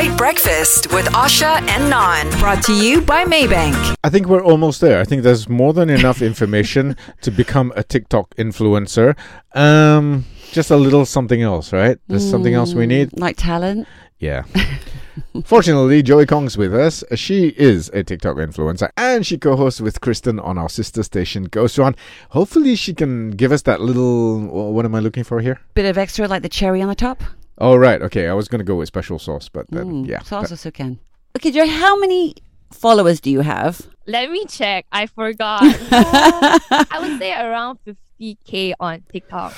Lite Breakfast with Asha and Nan, Brought to you by Maybank. I think we're almost there. I think there's more than enough information to become a TikTok influencer. Um, just a little something else, right? There's something else we need. Like talent. Yeah. Fortunately, Joey Kong's with us. She is a TikTok influencer and she co hosts with Kristen on our sister station, Goxuan. Hopefully, she can give us that little. What am I looking for here? Bit of extra, like the cherry on the top. Oh, right. Okay. I was going to go with special sauce, but then, Mm, yeah. Sauce that- also can. Okay, Joey, how many followers do you have? Let me check. I forgot. I would say around 50k on TikTok.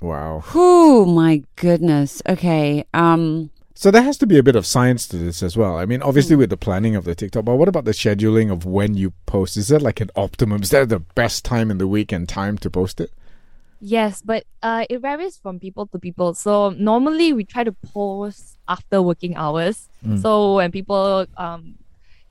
wow. Oh my goodness. Okay. Um. So there has to be a bit of science to this as well. I mean, obviously with the planning of the TikTok, but what about the scheduling of when you post? Is there like an optimum? Is there the best time in the week and time to post it? Yes, but uh, it varies from people to people. So normally we try to post after working hours. Mm. So when people um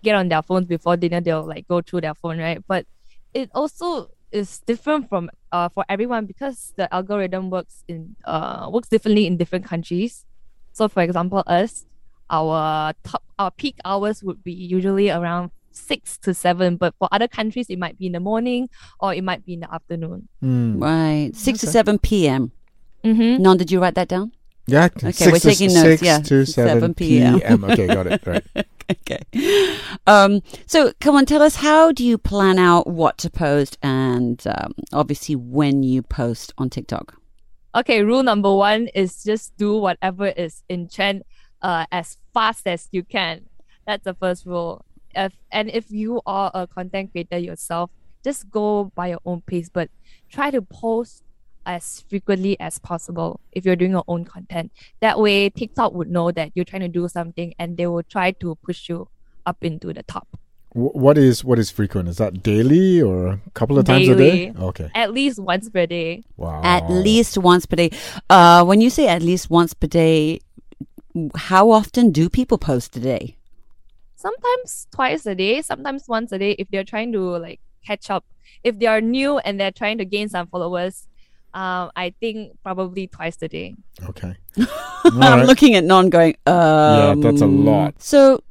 get on their phones before dinner, they'll like go through their phone, right? But it also is different from uh for everyone because the algorithm works in uh works differently in different countries. So for example, us, our top our peak hours would be usually around six to seven, but for other countries it might be in the morning or it might be in the afternoon. Mm. Right. Six to seven p.m. Mm-hmm. Non, did you write that down? Yeah. Okay, six we're to, taking notes, Six yeah. to 7 seven p.m.. p.m. Okay, got it. Right. okay. Um. So, come on, tell us how do you plan out what to post and um, obviously when you post on TikTok. Okay, rule number one is just do whatever is in trend uh, as fast as you can. That's the first rule. If and if you are a content creator yourself, just go by your own pace, but try to post as frequently as possible if you're doing your own content. That way TikTok would know that you're trying to do something and they will try to push you up into the top. What is what is frequent? Is that daily or a couple of times a day? Daily. Okay. At least once per day. Wow. At least once per day. Uh, when you say at least once per day, how often do people post a day? Sometimes twice a day, sometimes once a day if they're trying to like catch up. If they are new and they're trying to gain some followers, um, I think probably twice a day. Okay. I'm right. looking at non going, um, that's a lot. So,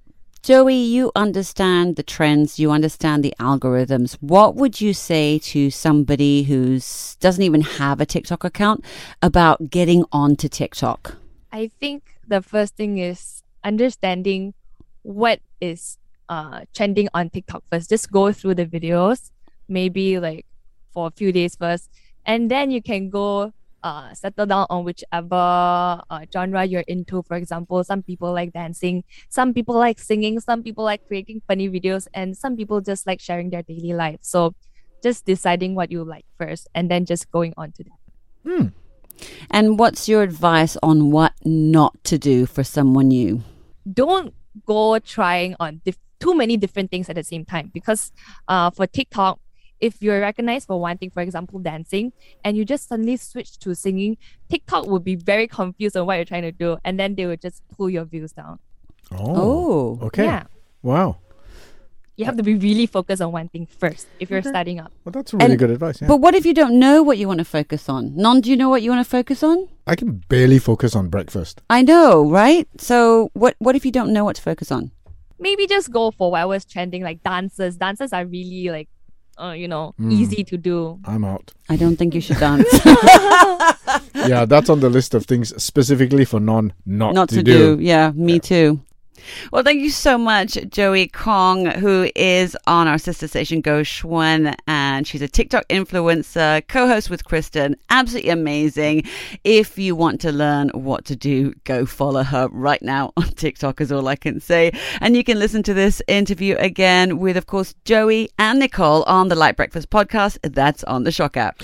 Joey, you understand the trends, you understand the algorithms. What would you say to somebody who doesn't even have a TikTok account about getting onto TikTok? I think the first thing is understanding what is uh trending on TikTok first. Just go through the videos, maybe like for a few days first, and then you can go uh settle down on whichever uh, genre you're into. For example, some people like dancing, some people like singing, some people like creating funny videos, and some people just like sharing their daily life. So just deciding what you like first and then just going on to that. Hmm. And what's your advice on what not to do for someone new? don't go trying on dif- too many different things at the same time because uh, for TikTok, if you're recognized for one thing, for example, dancing, and you just suddenly switch to singing, TikTok would be very confused on what you're trying to do, and then they would just pull your views down. Oh. Okay. Yeah, Wow. You have to be really focused on one thing first if you're Okay. starting up. Well, that's really And- good advice. Yeah. But what if you don't know what you want to focus on? Non, do you know what you want to focus on? I can barely focus on breakfast. I know, right? So what what if you don't know what to focus on? Maybe just go for what was trending, like dances. Dances are really like, uh, you know, Mm. easy to do. I'm out. I don't think you should dance. yeah, that's on the list of things specifically for non not, Not to, do. Yeah, me too. Well, thank you so much, Joey Kong, who is on our sister station Goxuan, and she's a TikTok influencer, co-host with Kristen. Absolutely amazing. If you want to learn what to do, go follow her right now on TikTok. Is all I can say. And you can listen to this interview again with, of course, Joey and Nicole on the Lite Breakfast podcast. That's on the SYOK app.